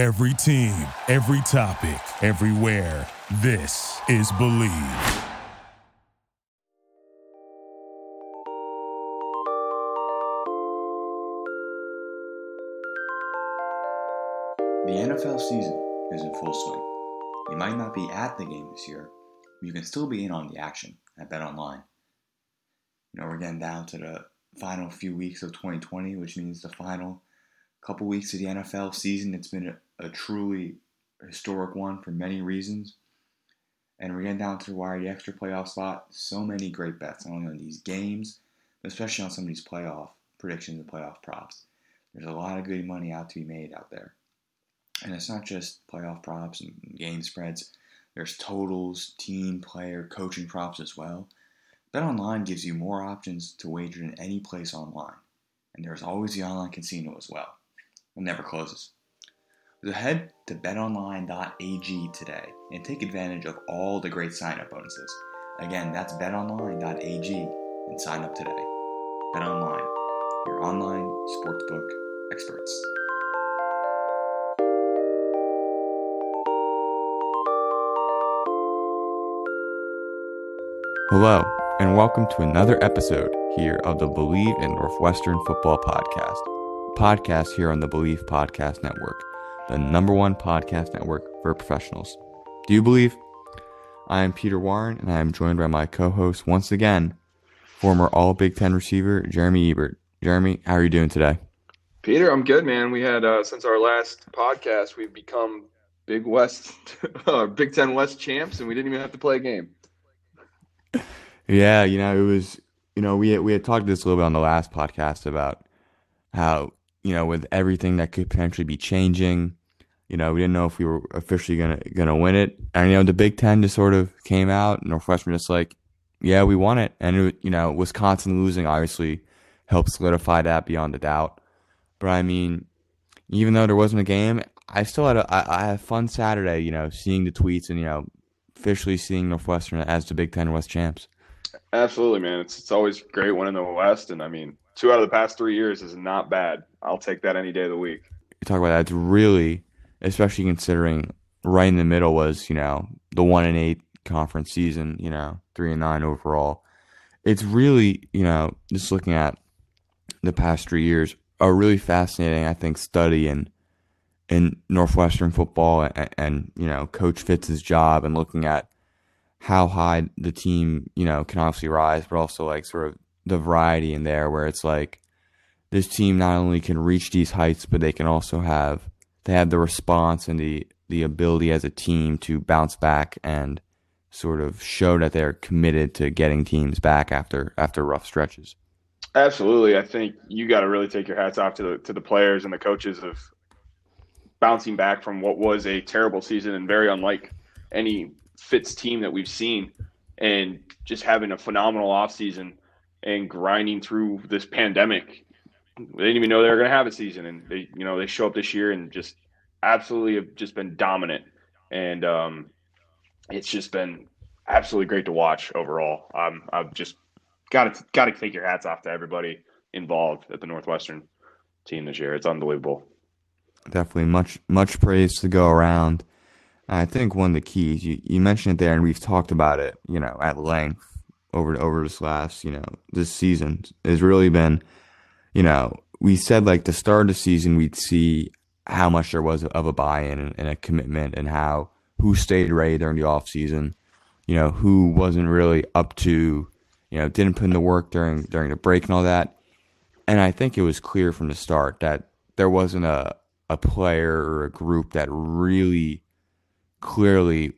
Every team, every topic, everywhere. This is Believe. The NFL season is in full swing. You might not be at the game this year, but you can still be in on the action at BetOnline. You know, we're getting down to the final few weeks of 2020, which means the final couple weeks of the NFL season. It's been a, truly historic one for many reasons. And we're getting down to the wire, the extra playoff spot. So many great bets, not only on these games, but especially on some of these playoff predictions and playoff props. There's a lot of good money out to be made out there. And it's not just playoff props and game spreads. There's totals, team, player, coaching props as well. BetOnline gives you more options to wager than any place online. And there's always the online casino as well. It never closes. So head to betonline.ag today and take advantage of all the great sign-up bonuses. Again, that's betonline.ag and sign up today. BetOnline, your online sportsbook experts. Hello, and welcome to another episode here of the Believe in Northwestern Football Podcast. Podcast here on the Believe Podcast Network, the number one podcast network for professionals. Do you believe? I am Peter Warren, and I am joined by my co-host once again, former All Big Ten receiver Jeremy Ebert. Jeremy, how are you doing today? Peter, I'm good, man. We had uh, since our last podcast, we've become Big West, uh, Big Ten West champs, and we didn't even have to play a game. Yeah, you know, it was, you know, we had, we had talked this a little bit on the last podcast about how, you know, with everything that could potentially be changing, you know, we didn't know if we were officially gonna gonna win it. And you know, the Big Ten just sort of came out, Northwestern just like, yeah, we won it. And it, you know, Wisconsin losing obviously helped solidify that beyond a doubt. But I mean, even though there wasn't a game, I still had a I, I had a fun Saturday, you know, seeing the tweets and you know, officially seeing Northwestern as the Big Ten West champs. Absolutely, man. It's it's always great winning the West, and I mean, two out of the past three years is not bad. I'll take that any day of the week. You talk about that. It's really, especially considering right in the middle was you know the one and eight conference season, you know three and nine overall. It's really you know just looking at the past three years, a really fascinating I think study in in Northwestern football and, and you know Coach Fitz's job and looking at how high the team, you know, can obviously rise, but also like sort of the variety in there where it's like this team not only can reach these heights, but they can also have they have the response and the the ability as a team to bounce back and sort of show that they're committed to getting teams back after after rough stretches. Absolutely, I think you got to really take your hats off to the to the players and the coaches of bouncing back from what was a terrible season and very unlike any Fitz team that we've seen and just having a phenomenal offseason and grinding through this pandemic. They didn't even know they were going to have a season, and they, you know, they show up this year and just absolutely have just been dominant, and um, it's just been absolutely great to watch overall. Um, I've just got to got to take your hats off to everybody involved at the Northwestern team this year. It's unbelievable. Definitely much much praise to go around. I think one of the keys you, you mentioned it there, and we've talked about it, you know, at length over over this last, you know, this season has really been, you know, we said like the start of the season we'd see how much there was of a buy-in and, a commitment, and how who stayed ready during the off season, you know, who wasn't really up to, you know, didn't put in the work during during the break and all that. And I think it was clear from the start that there wasn't a a player or a group that really clearly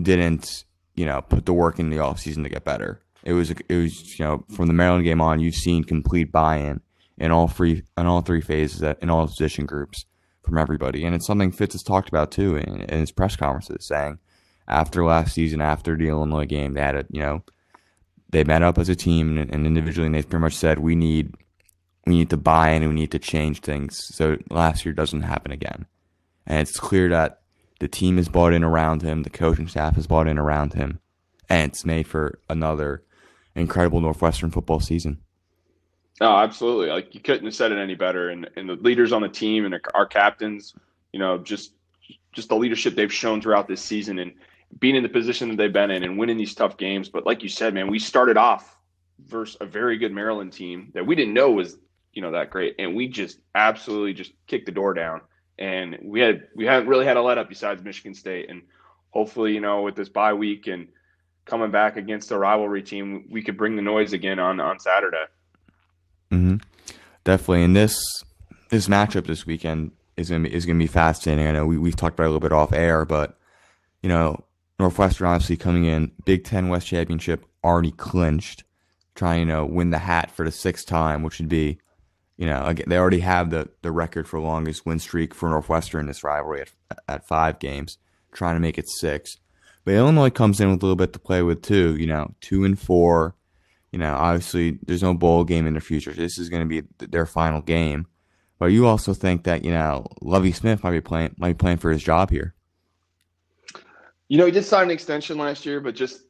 didn't, you know, put the work in the offseason to get better. It was it was you know from the Maryland game on, you've seen complete buy-in in all three in all three phases uh, in all position groups from everybody, and it's something Fitz has talked about too in, in his press conferences, saying after last season, after the Illinois game, they had a you know they met up as a team and, and individually, and they pretty much said we need we need to buy in and we need to change things so last year doesn't happen again. And it's clear that the team is bought in around him, the coaching staff is bought in around him, and it's made for another incredible Northwestern football season. Oh, absolutely. Like you couldn't have said it any better. And and the leaders on the team and our captains, you know, just just the leadership they've shown throughout this season and being in the position that they've been in and winning these tough games. But like you said, man, we started off versus a very good Maryland team that we didn't know was you know that great, and we just absolutely just kicked the door down. And we had we haven't really had a let up besides Michigan State, and hopefully you know with this bye week and coming back against a rivalry team, we could bring the noise again on on Saturday. Mm-hmm. Definitely, and this this matchup this weekend is gonna be, is gonna be fascinating. I know we we've talked about it a little bit off air, but you know Northwestern obviously coming in Big Ten West Championship already clinched, trying to win the hat for the sixth time, which would be, you know, again, they already have the the record for longest win streak for Northwestern in this rivalry at at five games, trying to make it six. But Illinois comes in with a little bit to play with too. You know, two and four. You know, obviously there's no bowl game in the future. This is going to be their final game. But you also think that you know Lovie Smith might be playing might be playing for his job here. You know, he did sign an extension last year, but just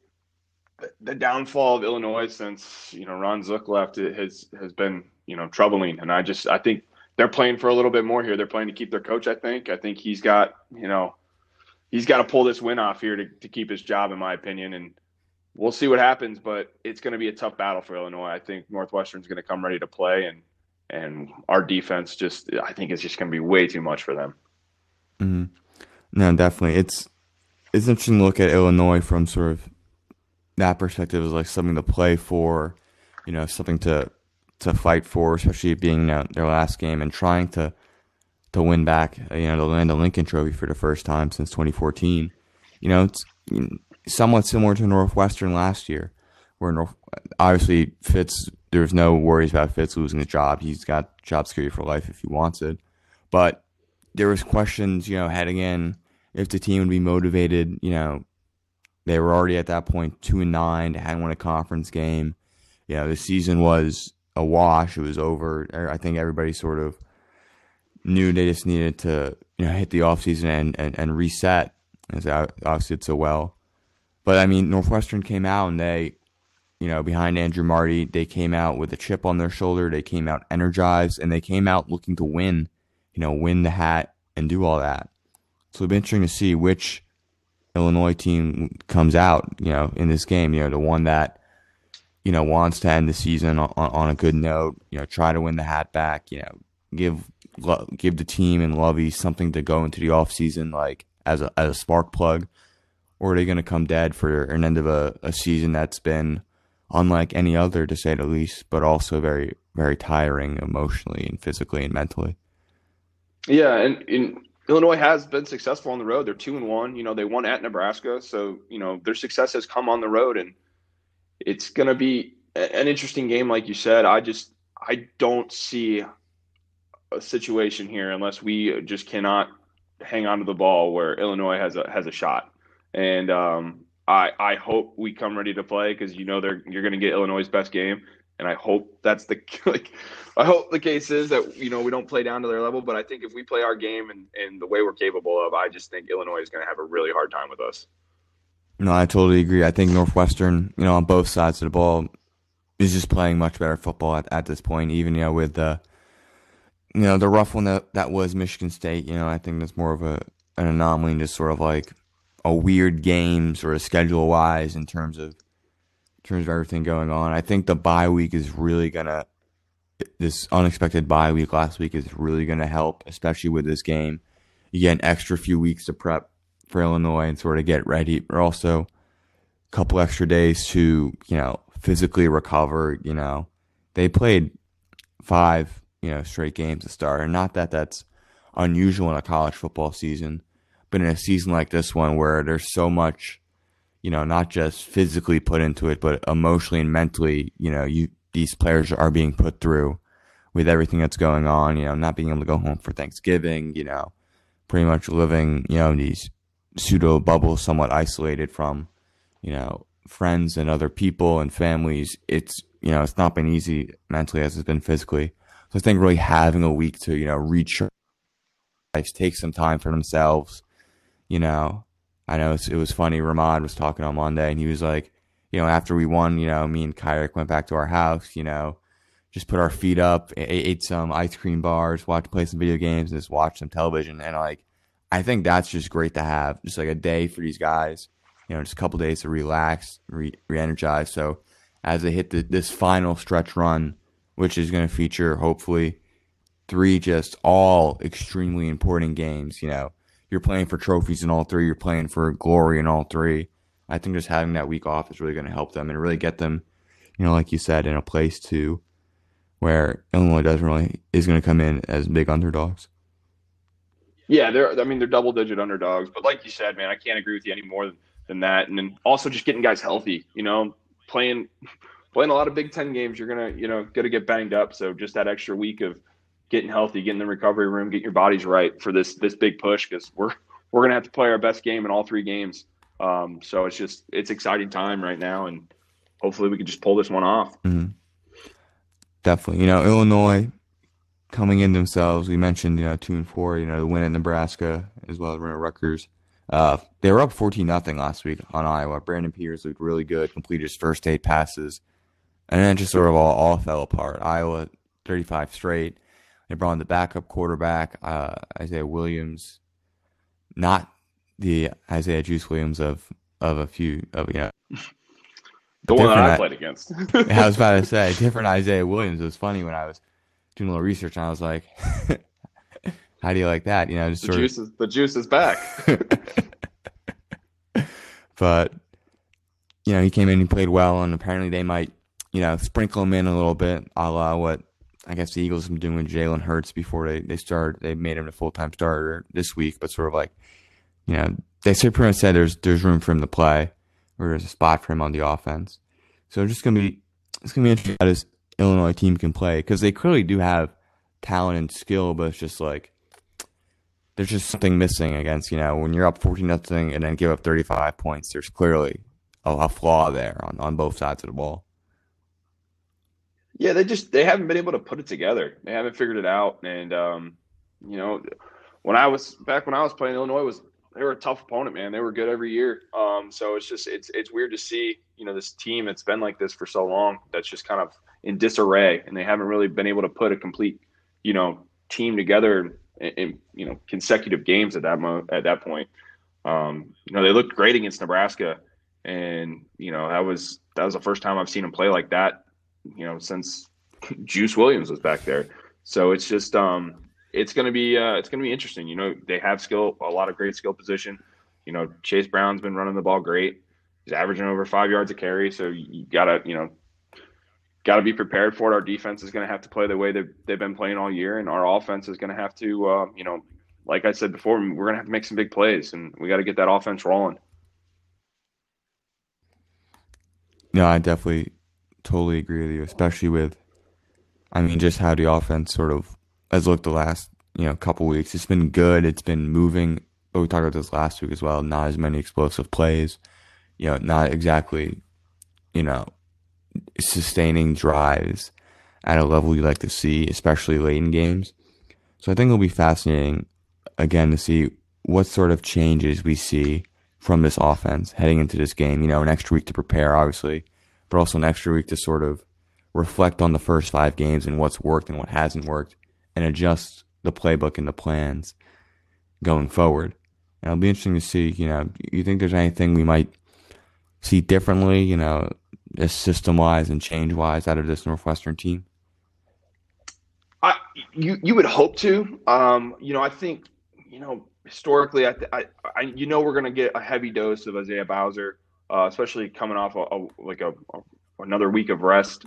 the downfall of Illinois since you know Ron Zook left has has been you know troubling, and I just I think they're playing for a little bit more here. They're playing to keep their coach. I think. I think he's got you know he's got to pull this win off here to, to keep his job, in my opinion, and we'll see what happens. But it's going to be a tough battle for Illinois. I think Northwestern's going to come ready to play, and and our defense just I think it's just going to be way too much for them. Mm-hmm. No, definitely. It's it's interesting to look at Illinois from sort of that perspective as like something to play for, you know, something to to fight for, especially being you know, their last game and trying to to win back, uh, you know, to land a Lincoln Trophy for the first time since 2014. You know, it's somewhat similar to Northwestern last year, where North, obviously Fitz, there's no worries about Fitz losing his job. He's got job security for life if he wants it. But there was questions, you know, heading in if the team would be motivated. You know, they were already at that point two and nine, hadn't won a conference game. You know, the season was a wash. It was over. I think everybody sort of knew they just needed to, you know, hit the offseason and, and, and reset. As obviously did so well. But I mean, Northwestern came out and they, you know, behind Andrew Marty, they came out with a chip on their shoulder. They came out energized and they came out looking to win, you know, win the hat and do all that. So it'll be interesting to see which Illinois team comes out, you know, in this game. You know, the one that, you know, wants to end the season on, on a good note. You know, try to win the hat back. You know, give give the team and Lovie something to go into the off season like as a as a spark plug, or are they going to come dead for an end of a, a season that's been unlike any other to say the least, but also very very tiring emotionally and physically and mentally. Yeah, and, and Illinois has been successful on the road. They're two and one. You know, they won at Nebraska, so you know their success has come on the road, and it's going to be an interesting game, like you said. I just I don't see situation here unless we just cannot hang on to the ball where Illinois has a has a shot. And um, I I hope we come ready to play because you know they're you're going to get Illinois' best game, and I hope that's the like. I hope the case is that you know we don't play down to their level, but I think if we play our game and, and the way we're capable of, I just think Illinois is going to have a really hard time with us. No, I totally agree. I think Northwestern, you know, on both sides of the ball, is just playing much better football at, at this point. Even you know with the, you know, the rough one that that was Michigan State. You know, I think that's more of a an anomaly, and just sort of like a weird game, sort of schedule wise in terms of in terms of everything going on. I think the bye week is really gonna this unexpected bye week last week is really to help, especially with this game. You get an extra few weeks to prep for Illinois and sort of get ready, but also a couple extra days to, you know, physically recover. You know, they played five, you know, straight games to start. And not that that's unusual in a college football season, but in a season like this one where there's so much, you know, not just physically put into it, but emotionally and mentally, you know, you these players are being put through with everything that's going on, you know, not being able to go home for Thanksgiving, you know, pretty much living, you know, in these pseudo bubbles, somewhat isolated from, you know, friends and other people and families. It's, you know, it's not been easy mentally as it's been physically. So I think really having a week to, you know, recharge, take some time for themselves, you know, I know it was funny. Ramaud was talking on Monday and he was like, you know, after we won, you know, me and Kyric went back to our house, you know, just put our feet up, ate some ice cream bars, watched, play some video games, and just watch some television. And like, I think that's just great to have, just like a day for these guys. You know, just a couple days to relax, re energize. So as they hit the, this final stretch run, which is going to feature hopefully three just all extremely important games. You know, you're playing for trophies in all three, you're playing for glory in all three. I think just having that week off is really going to help them and really get them, you know, like you said, in a place to where Illinois doesn't really is going to come in as big underdogs. Yeah, they're. I mean, they're double digit underdogs, but like you said, man, I can't agree with you any more than, than that. And then also just getting guys healthy. You know, playing playing a lot of Big Ten games, you're gonna you know gonna get banged up. So just that extra week of getting healthy, getting the recovery room, getting your bodies right for this this big push because we're we're gonna have to play our best game in all three games. Um, so it's just it's exciting time right now, and hopefully we can just pull this one off. Mm-hmm. Definitely, you know Illinois coming in themselves. We mentioned you know two and four, you know the win at Nebraska as well as win at Rutgers. Uh, they were up fourteen nothing last week on Iowa. Brandon Peters looked really good, completed his first eight passes, and then just sort of all, all fell apart. Iowa thirty five straight. They brought in the backup quarterback, uh, Isaiah Williams, not the Isaiah Juice Williams of of a few of you know. The one that I played against. I was about to say different Isaiah Williams. It was funny when I was doing a little research and I was like, "How do you like that?" You know, just the juice of... is the juice is back. but you know, he came in, he played well, and apparently they might, you know, sprinkle him in a little bit, a la what I guess the Eagles have been doing with Jalen Hurts before they they started. They made him a full time starter this week, but sort of like, you know, they pretty much said there's there's room for him to play, or there's a spot for him on the offense. So it's just gonna be it's gonna be interesting how this Illinois team can play because they clearly do have talent and skill, but it's just like there's just something missing against you know when you're up 14 nothing and then give up 35 points. There's clearly a, a flaw there on on both sides of the ball. Yeah, they just they haven't been able to put it together. They haven't figured it out. And um, you know, when I was back when I was playing Illinois was they were a tough opponent, man. They were good every year. Um, so it's just it's it's weird to see, you know, this team that's been like this for so long that's just kind of in disarray and they haven't really been able to put a complete, you know, team together in, in you know consecutive games at that mo- at that point. Um, you know, they looked great against Nebraska and you know, that was that was the first time I've seen them play like that you know, since Juice Williams was back there. So it's just um, it's gonna be uh, it's gonna be interesting. You know, they have skill, a lot of great skill position. You know, Chase Brown's been running the ball great. He's averaging over five yards a carry. So you gotta, you know, got to be prepared for it. Our defense is going to have to play the way they've, they've been playing all year, and our offense is going to have to, uh, you know, like I said before, we're going to have to make some big plays, and we got to get that offense rolling. No, I definitely totally agree with you, especially with, I mean, just how the offense sort of has looked the last you know couple weeks. It's been good. It's been moving. But we talked about this last week as well. Not as many explosive plays. You know, not exactly, you know, sustaining drives at a level you like to see, especially late in games. So I think it'll be fascinating again to see what sort of changes we see from this offense heading into this game. You know, an extra week to prepare, obviously but also an extra week to sort of reflect on the first five games and what's worked and what hasn't worked and adjust the playbook and the plans going forward. And it'll be interesting to see, you know, you think there's anything we might see differently, you know, system wise and change wise out of this Northwestern team? I, you, you would hope to. Um, you know, I think, you know, historically, I, I, I you know, we're going to get a heavy dose of Isaiah Bowser uh, especially coming off a, a like a, a, another week of rest.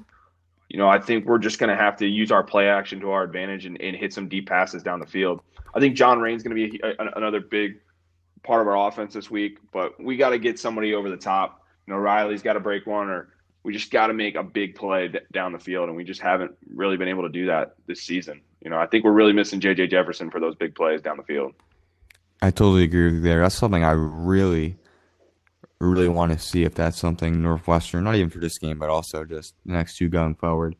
You know, I think we're just going to have to use our play action to our advantage and, and, hit some deep passes down the field. I think John Raine's going to be a, another big part of our offense this week, but we got to get somebody over the top. You know, Riley's got to break one, or we just got to make a big play d- down the field, and we just haven't really been able to do that this season. You know, I think we're really missing J.J. Jefferson for those big plays down the field. I totally agree with you there. That's something I really really want to see if that's something Northwestern, not even for this game, but also just the next two going forward.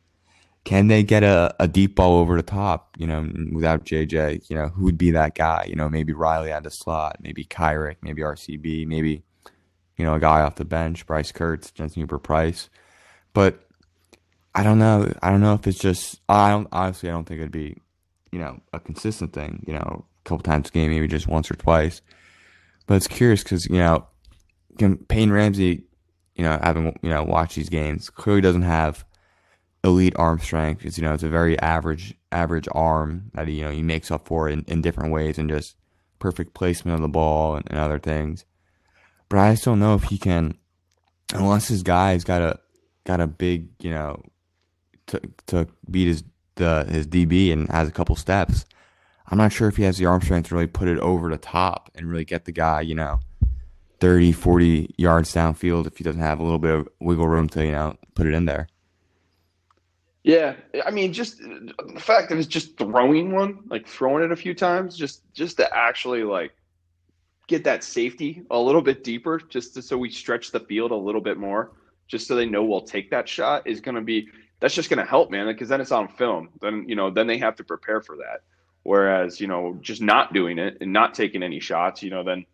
Can they get a, a deep ball over the top, you know, without JJ? You know, who would be that guy? You know, maybe Riley out the slot, maybe Kyric, maybe RCB, maybe, you know, a guy off the bench, Bryce Kirtz, Genson Hooper Price. But I don't know. I don't know if it's just, I don't, honestly, I don't think it'd be, you know, a consistent thing, you know, a couple times a game, maybe just once or twice. But it's curious because you know, Peyton Ramsey, you know, having you know watched these games, clearly doesn't have elite arm strength. It's you know, it's a very average average arm that he you know he makes up for in, in different ways and just perfect placement of the ball and, and other things. But I just don't know if he can, unless his guy's got a got a big you know to to beat his the his DB and has a couple steps. I'm not sure if he has the arm strength to really put it over the top and really get the guy, you know, 30, 40 yards downfield if he doesn't have a little bit of wiggle room to, you know, put it in there. Yeah, I mean, just the fact that it's just throwing one, like throwing it a few times, just just to actually like get that safety a little bit deeper, just to, so we stretch the field a little bit more, just so they know we'll take that shot is going to be that's just going to help, man, because then it's on film. Then you know, then they have to prepare for that. Whereas you know, just not doing it and not taking any shots, you know, then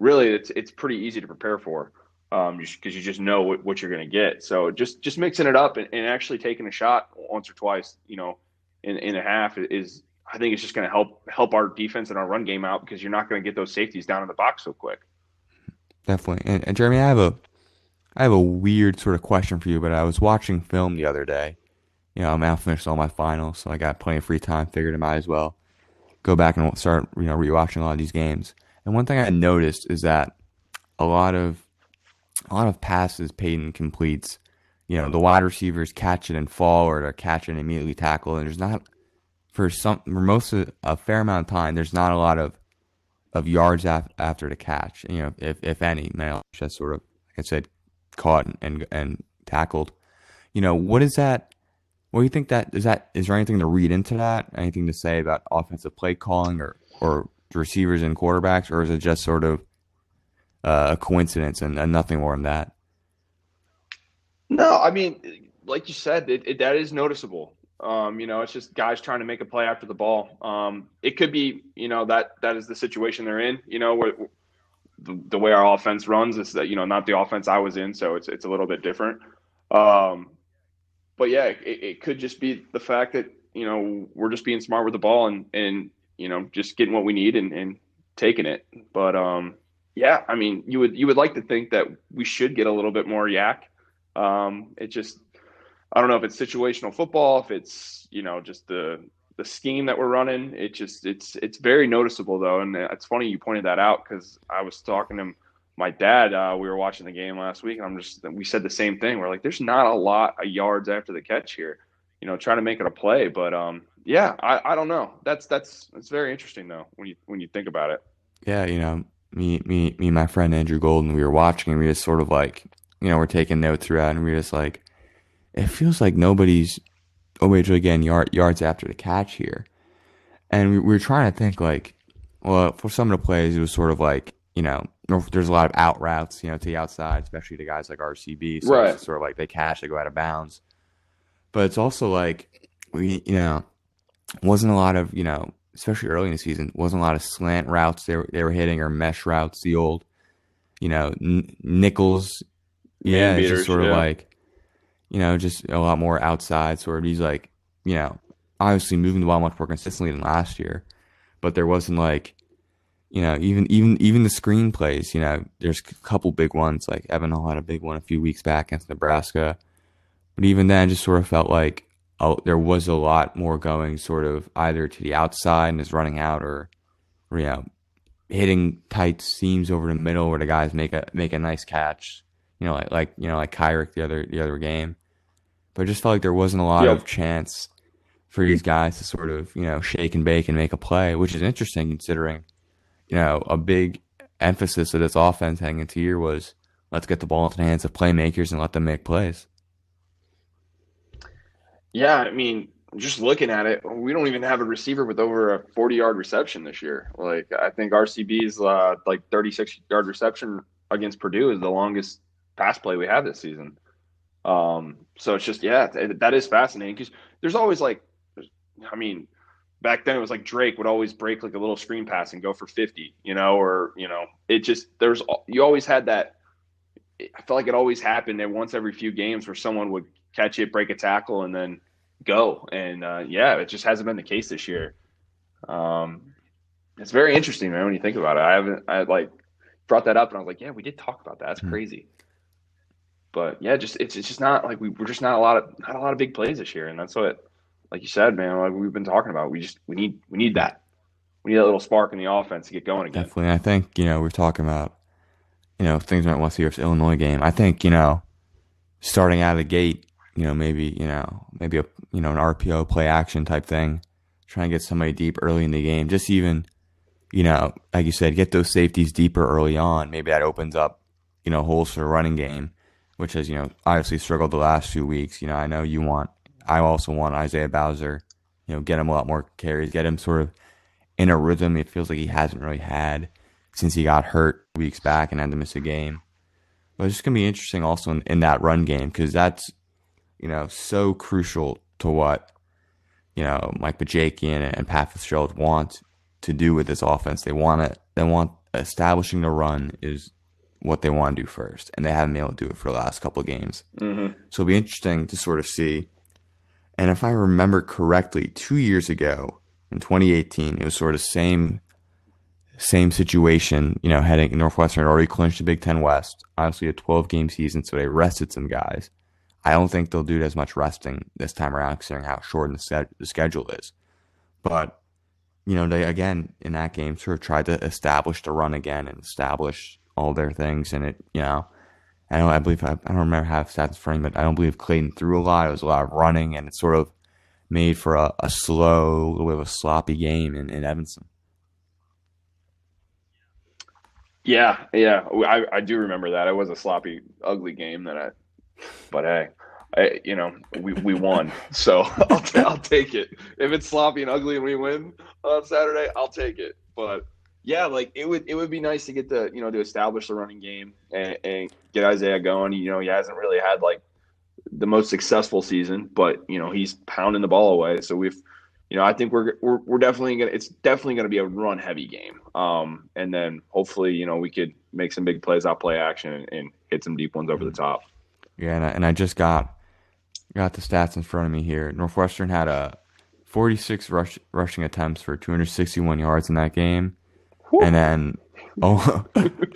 really it's it's pretty easy to prepare for um, because you just know what, what you're going to get. So just just mixing it up and, and, actually taking a shot once or twice, you know, in in a half is I think it's just going to help help our defense and our run game out because you're not going to get those safeties down in the box so quick. Definitely, and, and Jeremy, I have a I have a weird sort of question for you, but I was watching film the other day. You know, I'm out finished all my finals, so I got plenty of free time. Figured I might as well go back and start, you know, rewatching a lot of these games. And one thing I noticed is that a lot of a lot of passes Peyton completes, you know, the wide receivers catch it and fall or catch it and immediately tackle. And there's not for some for most of a fair amount of time, there's not a lot of of yards af- after the catch. You know, if if any, man, just sort of like I said, caught and and tackled. You know, what is that? What do you think that is? That is there anything to read into that? Anything to say about offensive play calling or or receivers and quarterbacks, or is it just sort of uh, a coincidence and, and, nothing more than that? No, I mean, like you said, it, it, that is noticeable. Um, you know, it's just guys trying to make a play after the ball. Um, it could be, you know, that that is the situation they're in. You know, where the, the, way our offense runs is that you know not the offense I was in, so it's it's a little bit different. Um, but yeah, it, it, could just be the fact that you know we're just being smart with the ball and and you know just getting what we need and, and taking it. But um, yeah, I mean you would you would like to think that we should get a little bit more YAC. Um, it just I don't know if it's situational football, if it's you know just the the scheme that we're running. It just it's it's very noticeable though, and it's funny you pointed that out because I was talking to my dad. Uh, we were watching the game last week, and I'm just we said the same thing. We're like, there's not a lot of yards after the catch here, you know, trying to make it a play. But um, yeah, I, I don't know. That's that's it's very interesting though when you when you think about it. Yeah, you know, me me me and my friend Andrew Golden, we were watching, and we just sort of like, you know, we're taking notes throughout, and we are just like, it feels like nobody's oh wait, again yard, yards after the catch here, and we, we were trying to think like, well, for some of the plays, it was sort of like you know, there's a lot of out routes, you know, to the outside, especially to guys like RCB. So right. it's sort of like they catch, they go out of bounds. But it's also like we, you know, wasn't a lot of, you know, especially early in the season, wasn't a lot of slant routes they were, they were hitting or mesh routes, the old, you know, n- nickels. Yeah, just sort of like you know, just a lot more outside sort of. He's like, you know, obviously moving the ball much more consistently than last year, but there wasn't like, you know, even even even the screenplays. You know, there's a couple big ones. Like Evan Hull had a big one a few weeks back against Nebraska, but even then, just sort of felt like oh, there was a lot more going sort of either to the outside and is running out, or, or you know, hitting tight seams over the middle where the guys make a make a nice catch. You know, like like you know, like Kyric the other the other game but I just felt like there wasn't a lot of chance for these guys to sort of, you know, shake and bake and make a play, which is interesting considering, you know, a big emphasis of this offense heading into year was let's get the ball into the hands of playmakers and let them make plays. Yeah, I mean, just looking at it, we don't even have a receiver with over a 40 yard reception this year. Like, I think RCB's uh, like 36 yard reception against Purdue is the longest pass play we have this season. Um, so it's just yeah, that is fascinating because there's always like, I mean, back then it was like Drake would always break like a little screen pass and go for 50, you know, or you know, it just there's you always had that. I felt like it always happened that once every few games where someone would catch it, break a tackle, and then go. And uh, yeah, it just hasn't been the case this year. Um, It's very interesting, man. When you think about it, I haven't I like brought that up, and I was like, yeah, we did talk about that. That's Hmm. crazy. But yeah, just it's, it's just not like we, we're just not a lot of not a lot of big plays this year, and that's what, like you said, man, like we've been talking about. We just we need we need that. We need that little spark in the offense to get going again. Definitely. I think, you know, we're talking about, you know, things we might want to see Illinois game. I think, you know, starting out of the gate, you know, maybe, you know, maybe a, you know, an RPO play action type thing, trying to get somebody deep early in the game. Just even, you know, like you said, get those safeties deeper early on. Maybe that opens up, you know, holes for the running game, which has, you know, obviously struggled the last few weeks. You know, I know you want, I also want Isaiah Bowser, you know, get him a lot more carries, get him sort of in a rhythm it feels like he hasn't really had since he got hurt weeks back and had to miss a game. But it's just gonna be interesting also in, in that run game because that's you know so crucial to what you know Mike Bajakian and, and Pat Fitzgerald want to do with this offense. They want it. They want establishing the run is what they want to do first, and they haven't been able to do it for the last couple of games. Mm-hmm. So it'll be interesting to sort of see. And if I remember correctly, two years ago in 2018, it was sort of same same situation. You know, heading Northwestern had already clinched the Big Ten West, obviously a 12 game season, so they rested some guys. I don't think they'll do as much resting this time around, considering how short the, schedule is. But you know, they again in that game sort of tried to establish the run again and establish all their things, and it you know. I don't. I believe I, I don't remember how stats frame, but I don't believe Clayton threw a lot. It was a lot of running, and it sort of made for a, a slow, a little bit of a sloppy game in, in Evanston. Yeah, yeah, I, I do remember that. It was a sloppy, ugly game that I, but hey, I, you know, we, we won, so I'll, t- I'll take it. If it's sloppy and ugly and we win on Saturday, I'll take it. But yeah, like it would it would be nice to get the you know to establish the running game and, and get Isaiah going. You know, he hasn't really had like the most successful season, but you know he's pounding the ball away. So we've you know, I think we're we're, we're definitely gonna. It's definitely gonna be a run heavy game. Um, and then hopefully, you know, we could make some big plays out play action and, and hit some deep ones over the top. Yeah, and I, and I just got got the stats in front of me here. Northwestern had a 46 rush, rushing attempts for 261 yards in that game, and then oh,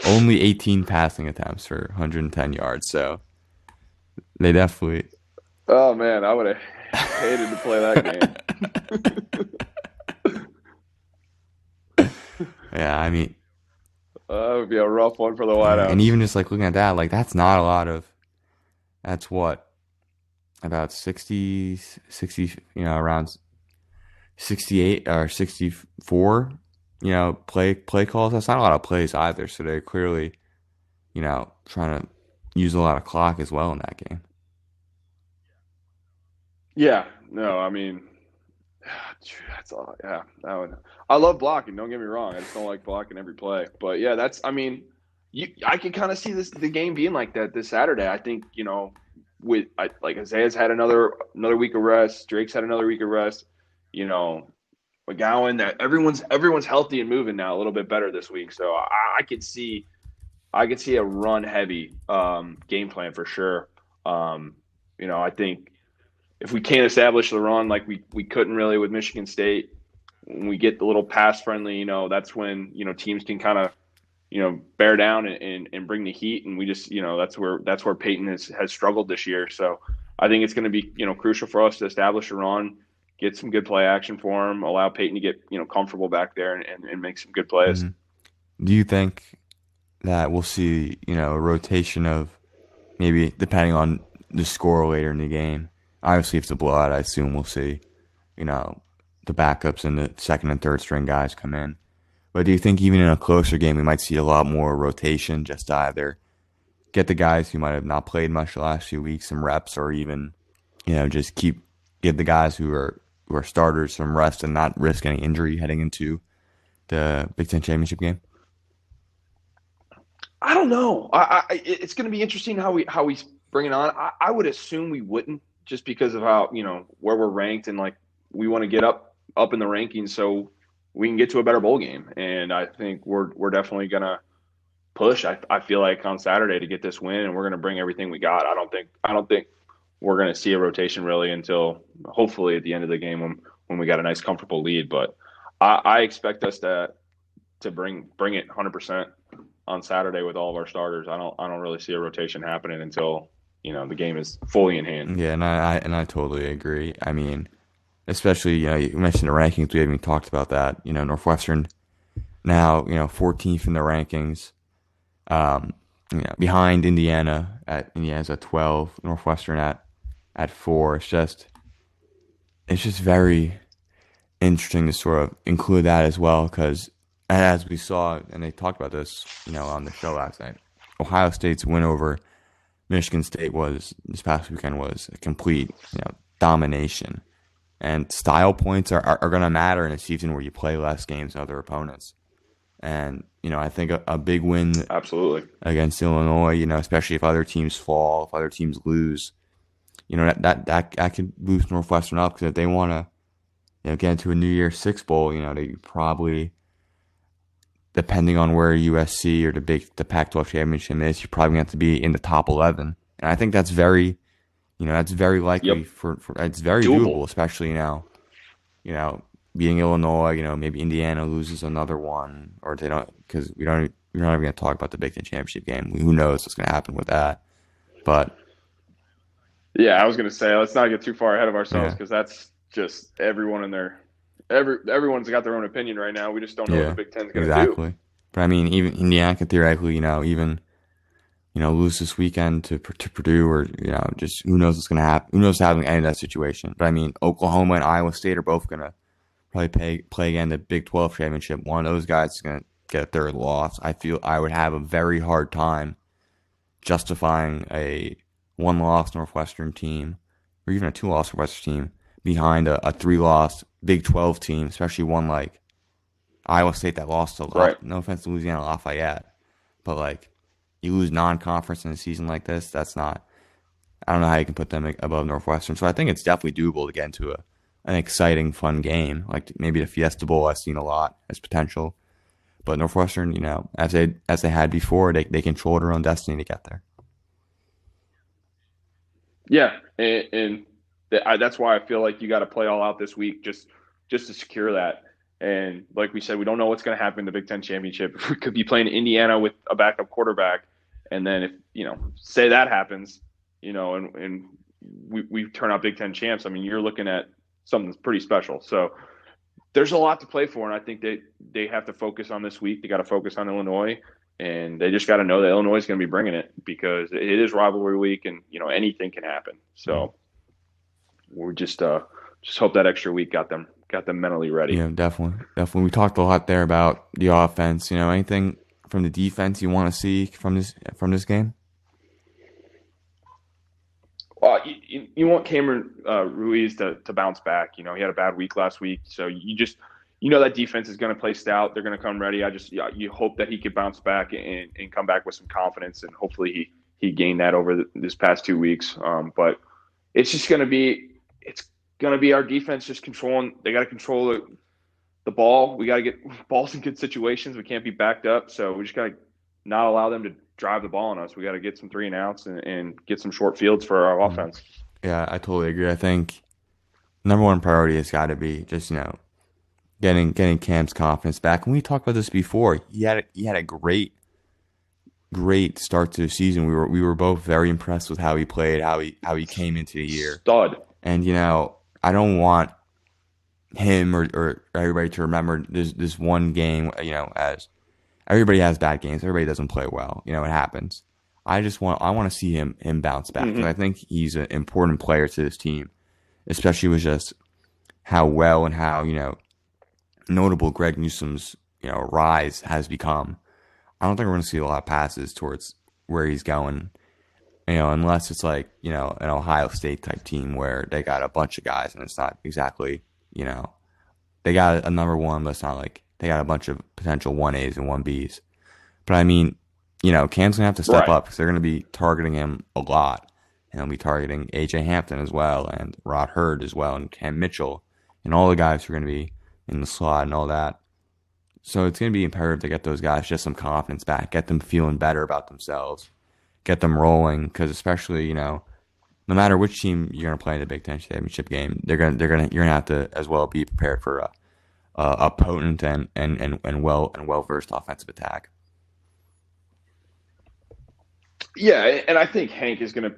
only 18 passing attempts for 110 yards. So they definitely Oh man, I would have hated to play that game. yeah. I mean, that would be a rough one for the wideouts. and even just like looking at that, like that's not a lot of. That's what about 60, 60 you know, around 68 or 64, you know, play play calls. That's not a lot of plays either. So they're clearly, you know, trying to use a lot of clock as well in that game. Yeah, no, I mean, that's all. Yeah, that would. I love blocking. Don't get me wrong. I just don't like blocking every play. But yeah, that's. I mean, you. I can kind of see this the game being like that this Saturday. I think you know, with I, like Isaiah's had another another week of rest. Drake's had another week of rest. You know, McGowan. That everyone's everyone's healthy and moving now a little bit better this week. So I, I could see, I could see a run heavy um, game plan for sure. Um, you know, I think if we can't establish the run like we, we couldn't really with Michigan State, when we get the little pass friendly, you know, that's when, you know, teams can kind of, you know, bear down and, and, and, bring the heat. And we just, you know, that's where, that's where Peyton has, has struggled this year. So I think it's going to be, you know, crucial for us to establish a run, get some good play action for him, allow Peyton to get, you know, comfortable back there and, and, and make some good plays. Mm-hmm. Do you think that we'll see, you know, a rotation of maybe depending on the score later in the game? Obviously, if it's a blowout, I assume we'll see, you know, the backups and the second and third string guys come in. But do you think even in a closer game, we might see a lot more rotation, just to either get the guys who might have not played much the last few weeks some reps, or even, you know, just keep give the guys who are who are starters some rest and not risk any injury heading into the Big Ten championship game? I don't know. I, I it's going to be interesting how we how we bring it on. I, I would assume we wouldn't just because of how you know where we're ranked and like we want to get up up in the rankings so we can get to a better bowl game. And I think we're we're definitely gonna push. I, I feel like on Saturday to get this win, and we're gonna bring everything we got. I don't think I don't think we're gonna see a rotation really until hopefully at the end of the game when when we got a nice comfortable lead. But I, I expect us to to bring bring it 100 percent on Saturday with all of our starters. I don't I don't really see a rotation happening until you know the game is fully in hand. Yeah, and I, I and I totally agree. I mean, especially you know you mentioned the rankings. We haven't even talked about that. You know, Northwestern now you know 14th in the rankings, um, you know, behind Indiana at Indiana's at 12, Northwestern at at four. It's just it's just very interesting to sort of include that as well because as we saw and they talked about this you know on the show last night ohio state's win over michigan state was this past weekend was a complete you know domination and style points are, are, are going to matter in a season where you play less games than other opponents and you know i think a, a big win Absolutely. against illinois you know especially if other teams fall if other teams lose you know that that that, that could boost northwestern up because if they want to you know, get into a New Year's Six bowl, you know, they probably, depending on where USC or the big the Pac-12 championship is, you're probably going to have to be in the top 11, and I think that's very, you know, that's very likely Yep. for, for it's very Doable. doable, especially now, you know, being Illinois, you know, maybe Indiana loses another one, or they don't because we don't we're not even going to talk about the Big Ten championship game. Who knows what's going to happen with that? But Yeah, I was going to say let's not get too far ahead of ourselves Yeah. because that's just everyone in their every everyone's got their own opinion right now. We just don't know Yeah, what the Big Ten's going to do. Exactly. But I mean, even Indiana could theoretically, you know, even you know, lose this weekend to to Purdue, or you know, just who knows what's going to happen? Who knows how to end that situation? But I mean, Oklahoma and Iowa State are both going to probably pay, play again the Big Twelve championship. One of those guys is going to get a third loss. I feel I would have a very hard time justifying a one loss Northwestern team, or even a two loss Northwestern team behind a, a three loss Big Twelve team, especially one like Iowa State that lost to La- Right. no offense to Louisiana Lafayette, but like you lose non-conference in a season like this, that's not. I don't know how you can put them above Northwestern. So I think it's definitely doable to get into a an exciting, fun game. Like maybe the Fiesta Bowl I've seen a lot as potential, but Northwestern, you know, as they as they had before, they they control their own destiny to get there. Yeah, and, and I, that's why I feel like you got to play all out this week just just to secure that. And like we said, we don't know what's going to happen in the Big Ten championship. We could be playing Indiana with a backup quarterback, and then if you know, say that happens, you know, and and we we turn out Big Ten champs. I mean, you're looking at something that's pretty special. So there's a lot to play for, and I think they they have to focus on this week. They got to focus on Illinois, and they just got to know that Illinois is going to be bringing it because it is rivalry week, and you know anything can happen. So we're just uh just hope that extra week got them got them mentally ready. Yeah, definitely, definitely. We talked a lot there about the offense. You know, anything from the defense you want to see from this from this game? Well, you, you- want Cameron uh, Ruiz to, to bounce back. You know, he had a bad week last week, so you just you know that defense is going to play stout. They're going to come ready. I just you hope that he could bounce back and, and come back with some confidence, and hopefully he he gained that over the, this past two weeks. Um, but it's just going to be it's going to be our defense just controlling. They got to control the, the ball. We got to get balls in good situations. We can't be backed up, so we just got to not allow them to drive the ball on us. We got to get some three and outs and, and get some short fields for our mm-hmm. offense. Yeah, I totally agree. I think number one priority has got to be just you know getting getting Cam's confidence back. And we talked about this before. He had a, he had a great great start to the season. We were we were both very impressed with how he played, how he how he came into the year. Stud. And you know, I don't want him or, or everybody to remember this this one game. You know, as everybody has bad games. Everybody doesn't play well. You know, it happens. I just want I want to see him him bounce back. Mhm. I think he's an important player to this team, especially with just how well and how you know notable Greg Newsome's you know rise has become. I don't think we're going to see a lot of passes towards where he's going you know, unless it's like, you know, an Ohio State type team where they got a bunch of guys and it's not exactly, you know, they got a number one, but it's not like they got a bunch of potential 1As and 1Bs. But I mean, you know, Cam's going to have to step Right. up because they're going to be targeting him a lot. And they'll be targeting AJ Hampton as well and Rod Heard as well and Cam Mitchell and all the guys who are going to be in the slot and all that. So it's going to be imperative to get those guys just some confidence back, get them feeling better about themselves get them rolling because especially you know no matter which team you're going to play in the Big Ten championship game they're going to they're going to you're going to have to as well be prepared for a, a potent and, and, and, and well and well versed offensive attack. Yeah, and I think Hank is going to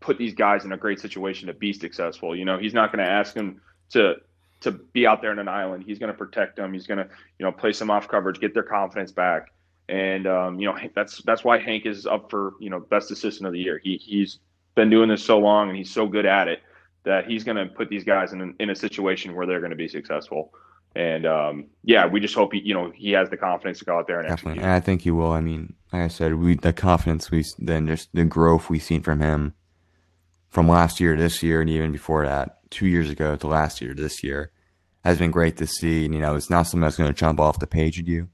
put these guys in a great situation to be successful. You know, he's not going to ask them to to be out there in an island. He's going to protect them. He's going to you know play some off coverage, get their confidence back, and um, you know that's that's why Hank is up for you know best assistant of the year. He he's been doing this so long and he's so good at it that he's going to put these guys in in a situation where they're going to be successful. And um, yeah, we just hope he, you know, he has the confidence to go out there and Definitely, execute. and I think he will. I mean, like I said, we the confidence we then just the growth we've seen from him from last year to this year, and even before that, two years ago to last year to this year, has been great to see. And you know, it's not something that's going to jump off the page at you,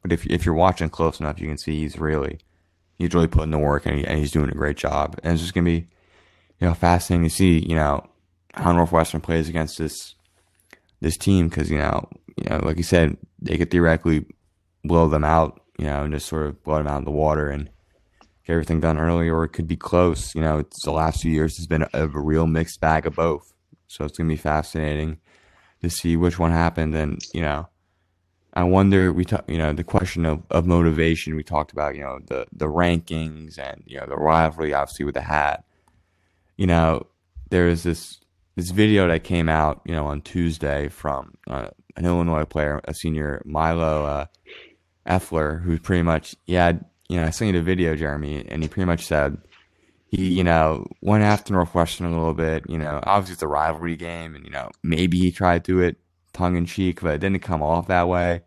but if if you're watching close enough, you can see he's really he's really putting the work and, he, and he's doing a great job. And it's just going to be you know fascinating to see you know how Northwestern plays against this this team. Because you know you know like you said they could theoretically blow them out you know and just sort of blow them out of the water and get everything done early or it could be close. You know it's the last few years has been a, a real mixed bag of both. So it's gonna be fascinating to see which one happened. And you know I wonder we talk you know the question of, of motivation we talked about you know the the rankings and you know the rivalry obviously with the hat you know there is this this video that came out, you know, on Tuesday from uh, an Illinois player, a senior Milo uh, Eifler, who pretty much, yeah, you know, I sent you the video, Jeremy, and he pretty much said he, you know, went after Northwestern a little bit. You know, obviously it's a rivalry game, and you know, maybe he tried to do it tongue in cheek, but it didn't come off that way.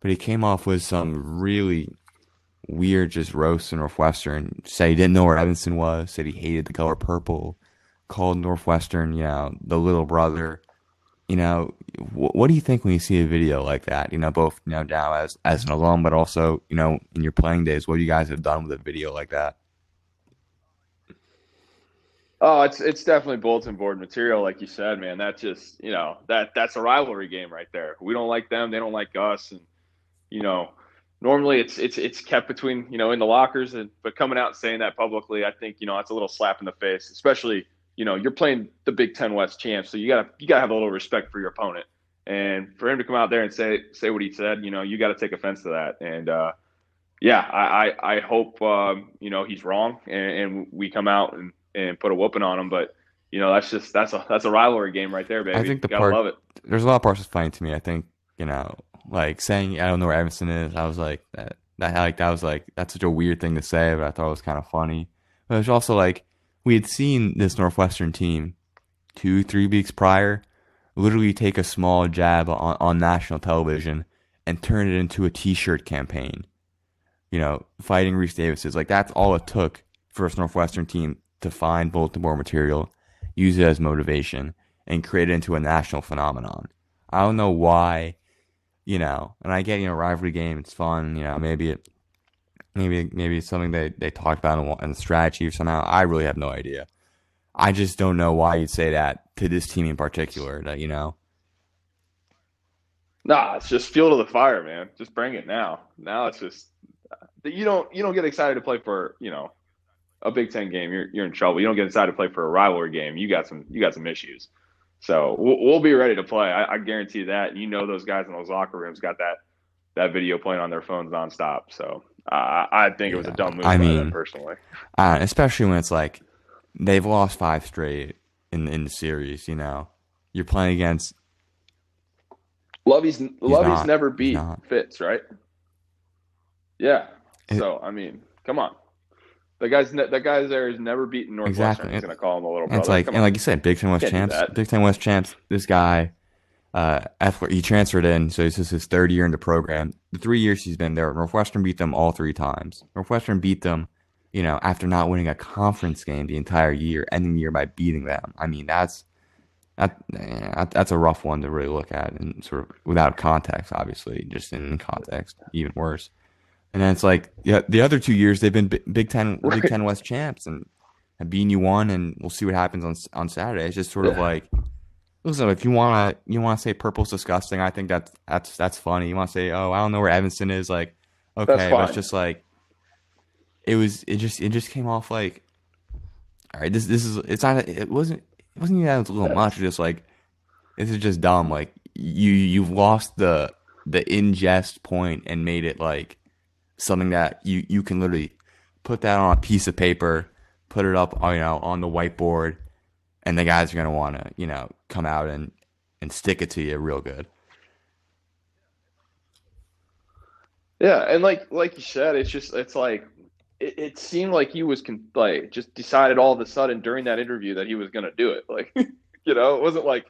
But he came off with some really weird, just roast in Northwestern. Said he didn't know where Evanston was. Said he hated the color purple called Northwestern, you know, the little brother. You know, wh- what do you think when you see a video like that? You know, both you now as as an alum, but also you know in your playing days, what you guys have done with a video like that? Oh, it's it's definitely bulletin board material, like you said, man. That just you know that that's a rivalry game right there. We don't like them, they don't like us, and you know normally it's it's it's kept between you know in the lockers, and but coming out and saying that publicly, I think you know that's a little slap in the face, especially you know you're playing the Big Ten West champs, so you gotta you gotta have a little respect for your opponent, and for him to come out there and say say what he said, you know you got to take offense to that, and uh, yeah, I I, I hope um, you know he's wrong, and, and we come out and and put a whooping on them. But you know, that's just that's a that's a rivalry game right there, baby. I think the Gotta part love it. there's a lot of parts that's funny to me. I think you know, like saying I don't know where Evanston is. I was like that. That like that was like that's such a weird thing to say, but I thought it was kind of funny. But it's also like we had seen this Northwestern team two, three weeks prior literally take a small jab on, on national television and turn it into a T-shirt campaign. You know, fighting Rece Davis is like that's all it took for a Northwestern team to find Baltimore material, use it as motivation, and create it into a national phenomenon. I don't know why, you know, and I get, you know, rivalry game, it's fun, you know, maybe it, maybe, maybe it's something they, they talked about in, the strategy or somehow. I really have no idea. I just don't know why you'd say that to this team in particular, that, you know, Nah, it's just fuel to the fire, man. Just bring it now. Now it's just you don't you don't get excited to play for you know a Big Ten game. You're you're in trouble. You don't get inside to play for a rivalry game. You got some you got some issues. So we'll, we'll be ready to play. I, I guarantee that. You know those guys in those locker rooms got that that video playing on their phones nonstop. So uh, I think it was a dumb move. I mean- them personally. uh, especially when it's like they've lost five straight in in the series. You know, you're playing against Lovie's Lovie's not. never beat. Fitz, right? Yeah. It- so I mean, come on. The guy's ne- that guy's there has never beaten Northwestern. Exactly. He's gonna call him a little brother. it's like, Come and on. like you said, Big Ten West champs. Big Ten West champs. This guy, uh, he transferred in, so this is his third year in the program. The three years he's been there, Northwestern beat them all three times. Northwestern beat them, you know, after not winning a conference game the entire year, ending the year by beating them. I mean, that's that, yeah, that's a rough one to really look at, and sort of without context, obviously, just in context, even worse. And then it's like, yeah, the other two years they've been Bi- Big Ten, Right. Big Ten West champs, and have beaten you one, and we'll see what happens on on Saturday. It's just sort of like, listen, if you wanna you wanna say purple's disgusting, I think that's that's that's funny. You want to say, oh, I don't know where Evanston is, like, okay, but it's just like, it was, it just it just came off like, all right, this this is it's not, it wasn't it wasn't even that was a little much. Just like, this is just dumb. Like you you've lost the the ingest point and made it like something that you you can literally put that on a piece of paper, put it up you know on the whiteboard, and the guys are gonna want to you know come out and and stick it to you real good. Yeah, and like like you said, it's just it's like it, it seemed like he was con- like just decided all of a sudden during that interview that he was going to do it. Like, you know, it wasn't like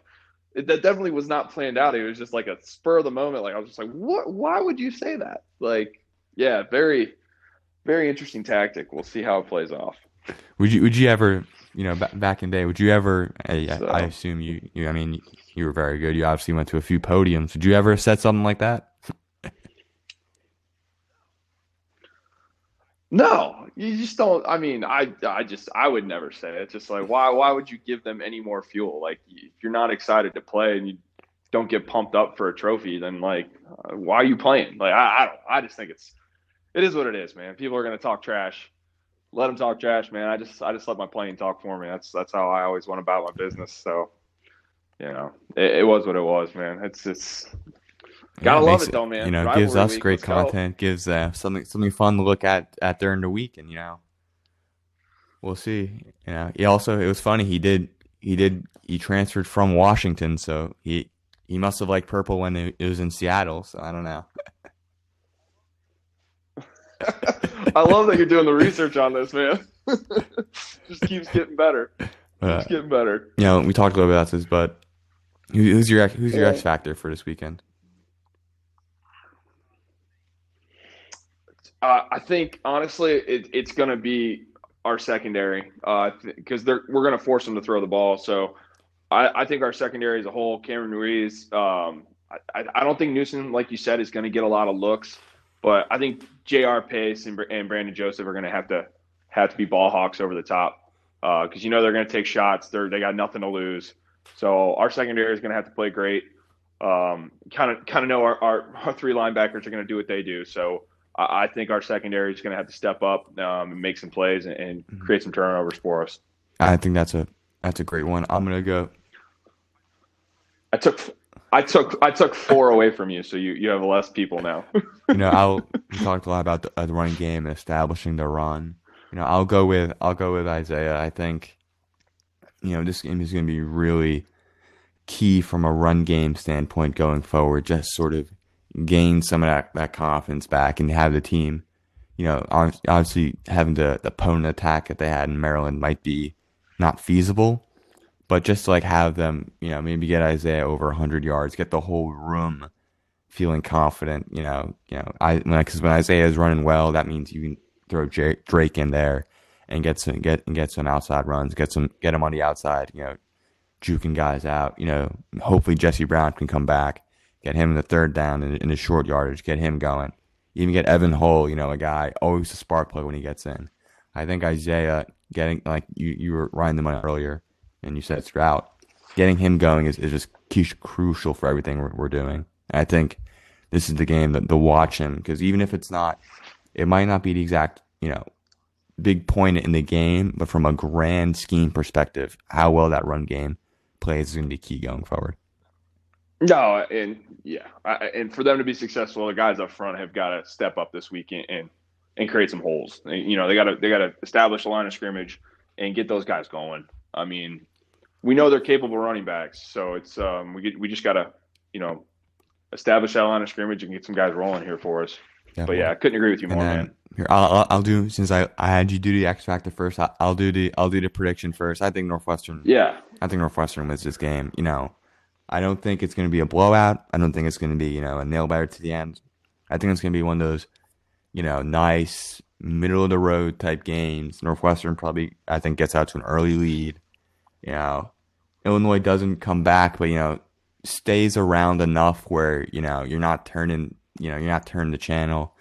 it, that definitely was not planned out. It was just like a spur of the moment. Like I was just like, what? Why would you say that? Like, yeah, very, very interesting tactic. We'll see how it plays off. Would you Would you ever, you know, b- back in day, would you ever? I, So- I assume you, you. I mean, you were very good. You obviously went to a few podiums. Would you ever set something like that? No, you just don't. I mean, I, I just, I would never say it. It's just like, why, why would you give them any more fuel? Like, if you're not excited to play and you don't get pumped up for a trophy, then like, uh, why are you playing? Like, I, I don't. I just think it's, it is what it is, man. People are gonna talk trash. Let them talk trash, man. I just, I just let my playing talk for me. That's, that's how I always went about my business. So, you know, it, it was what it was, man. It's, it's. Gotta love makes it though, man. You know, gives us week, great let's go. content. Gives uh, something something fun to look at at during the week, and you know, we'll see. You know, he also it was funny. He did he did he transferred from Washington, so he he must have liked purple when it it was in Seattle. So I don't know. I love that you're doing the research on this, man. Just keeps getting better. Uh, Keeps getting better. you know, we talked a little bit about this, but who's your who's your Yeah. X factor for this weekend? Uh, I think honestly, it, it's going to be our secondary because they're we're going to force them to throw the ball. So I, I think our secondary as a whole, Cameron Ruiz. Um, I, I don't think Newsome, like you said, is going to get a lot of looks, but I think J.R. Pace and, and Brandon Joseph are going to have to have to be ball hawks over the top because you know they're going to take shots. They're they got nothing to lose. So our secondary is going to have to play great. Um, kind of kind of know our, our, our three linebackers are going to do what they do. So I, I think our secondary is going to have to step up um, and make some plays and, and create some turnovers for us. I think that's a that's a great one. I'm gonna go. I took I took I took four away from you, so you you have less people now. You know, I'll a lot about the, uh, the running game and establishing the run. You know, I'll go with I'll go with Isaiah. I think, you know, this game is going to be really key from a run game standpoint going forward. Just sort of gain some of that, that confidence back and have the team. You know, obviously having the, the opponent attack that they had in Maryland might be not feasible, but just to like have them, you know, maybe get Isaiah over 100 yards, get the whole room feeling confident. You know, you know, I because when Isaiah is running well, that means you can throw Drake in there and get some get and get some outside runs, get some get him on the outside. You know, juking guys out. You know, hopefully Jesse Brown can come back, get him in the third down in, in the short yardage, get him going. Even get Evan Hull, you know, a guy always a spark plug when he gets in. I think Isaiah getting like you you were riding the money earlier, and you said Strout, getting him going is, is just crucial for everything we're, we're doing. And I think this is the game that the watch him because even if it's not, it might not be the exact you know big point in the game, but from a grand scheme perspective, how well that run game plays is going to be key going forward. No, and yeah, I, and for them to be successful, the guys up front have got to step up this weekend and and create some holes. You know, they got to they got to establish a line of scrimmage and get those guys going. I mean, we know they're capable running backs, so it's um we get, we just got to you know establish that line of scrimmage and get some guys rolling here for us. But yeah, I couldn't agree with you And more, then man. here, I'll, I'll I'll do since I, I had you do the X factor first. I, I'll do the I'll do the prediction first. I think Northwestern. Yeah, I think Northwestern wins this game. You know, I don't think it's going to be a blowout. I don't think it's going to be you know a nail biter to the end. I think it's going to be one of those, you know, nice middle of the road type games. Northwestern probably I think gets out to an early lead. You know, Illinois doesn't come back, but you know stays around enough where you know you're not turning you know you're not turning the channel.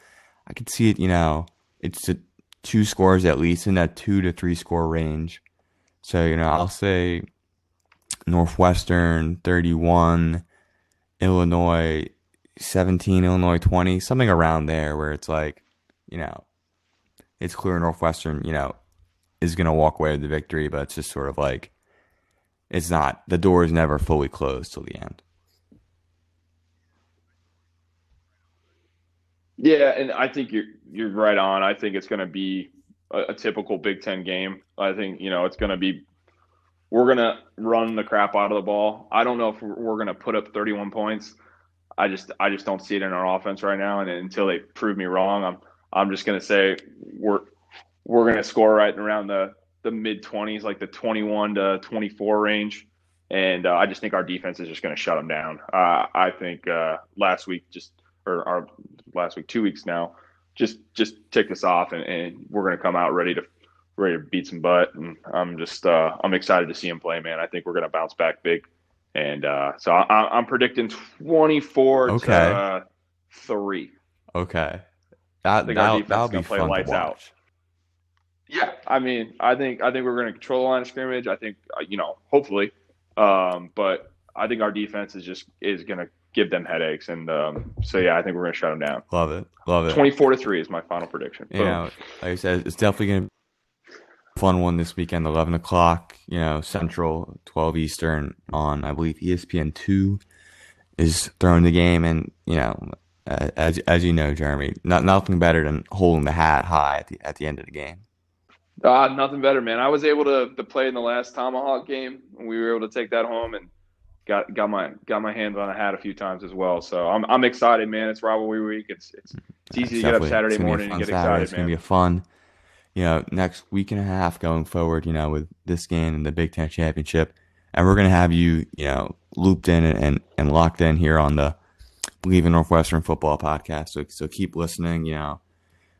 I could see it. You know, it's a, two scores at least in that two to three score range. So you know, I'll say Northwestern 31, Illinois 17, Illinois 20, something around there where it's like, you know, it's clear Northwestern, you know, is going to walk away with the victory, but it's just sort of like, it's not. The door is never fully closed till the end. Yeah, and I think you're you're right on. I think it's going to be a, a, typical Big Ten game. I think you know it's going to be we're going to run the crap out of the ball. I don't know if we're, we're going to put up 31 points. I just I just don't see it in our offense right now. And until they prove me wrong, I'm I'm just going to say we're we're going to score right around the the mid 20s, like the 21 to 24 range. And uh, I just think our defense is just going to shut them down. Uh, I think uh, last week, just or our last week, two weeks now, just just tick us off, and, and we're going to come out ready to ready to beat some butt. And I'm just uh, I'm excited to see him play, man. I think we're going to bounce back big. And uh, so I, am predicting 24 okay. to uh, three. Okay, that that'll, that'll be play fun lights to watch. out. Yeah, I mean, I think I think we're going to control the line of scrimmage. I think uh, you know, hopefully, um, but I think our defense is just is going to give them headaches, and um, so yeah, I think we're going to shut them down. Love it, love it. Twenty-four to three is my final prediction. Yeah, like I said, it's definitely going to be fun one this weekend. Eleven o'clock, you know, Central, twelve Eastern on I believe ESPN two is throwing the game, and you know, as as you know, Jeremy, not nothing better than holding the hat high at the at the end of the game. Uh, nothing better, man. I was able to, to play in the last Tomahawk game. and We were able to take that home and got got my got my hands on a hat a few times as well. So I'm I'm excited, man. It's rivalry week. It's it's, it's easy to get up Saturday morning and get Saturday. excited, It's gonna be a fun, you know, next week and a half going forward. You know, with this game and the Big Ten championship, and we're gonna have you, you know, looped in and and, and locked in here on the Bleav in Northwestern Football podcast. So so keep listening. You know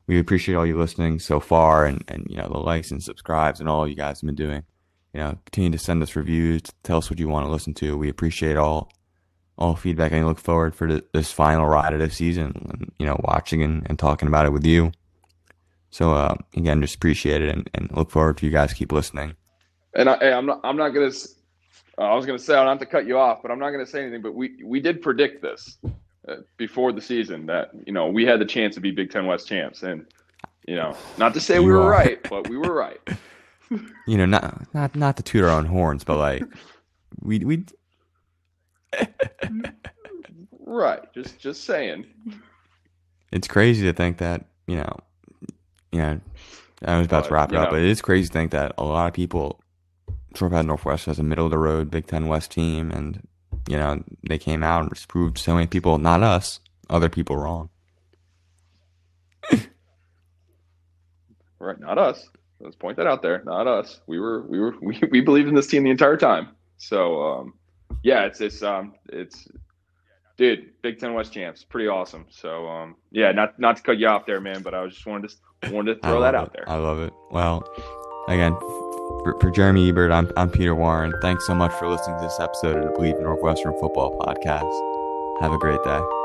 we appreciate all you listening so far and, and you know the likes and subscribes and all you guys have been doing. You know, continue to send us reviews, tell us what you want to listen to. We appreciate all all feedback and look forward for the, this final ride of this season and you know watching and, and talking about it with you. So uh, again, just appreciate it and, and look forward to you guys keep listening. And I, am not I'm not gonna. Uh, I was gonna say I don't have to cut you off, but I'm not gonna say anything. But we we did predict this. Uh, before the season that you know we had the chance to be Big Ten West champs, and you know, not to say you we were are. right, but we were right. you know, not not not to toot our own horns, but like we we. right, just just saying. It's crazy to think that you know, you know, I was about but, to wrap it up, know, but it is crazy to think that a lot of people talk about Northwest as a middle of the road Big Ten West team, and you know, they came out and proved so many people, not us, other people wrong. right, not us. Let's point that out there. Not us. We were we were we, we believed in this team the entire time. So um, yeah, it's it's um it's dude, Big Ten West champs, pretty awesome. So um, yeah, not not to cut you off there, man, but I was just wanted to wanted to throw that it. out there. I love it. Well, again, for, for Jeremy Ebert, I'm, I'm Peter Warren. Thanks so much for listening to this episode of the in Northwestern Football Podcast. Have a great day.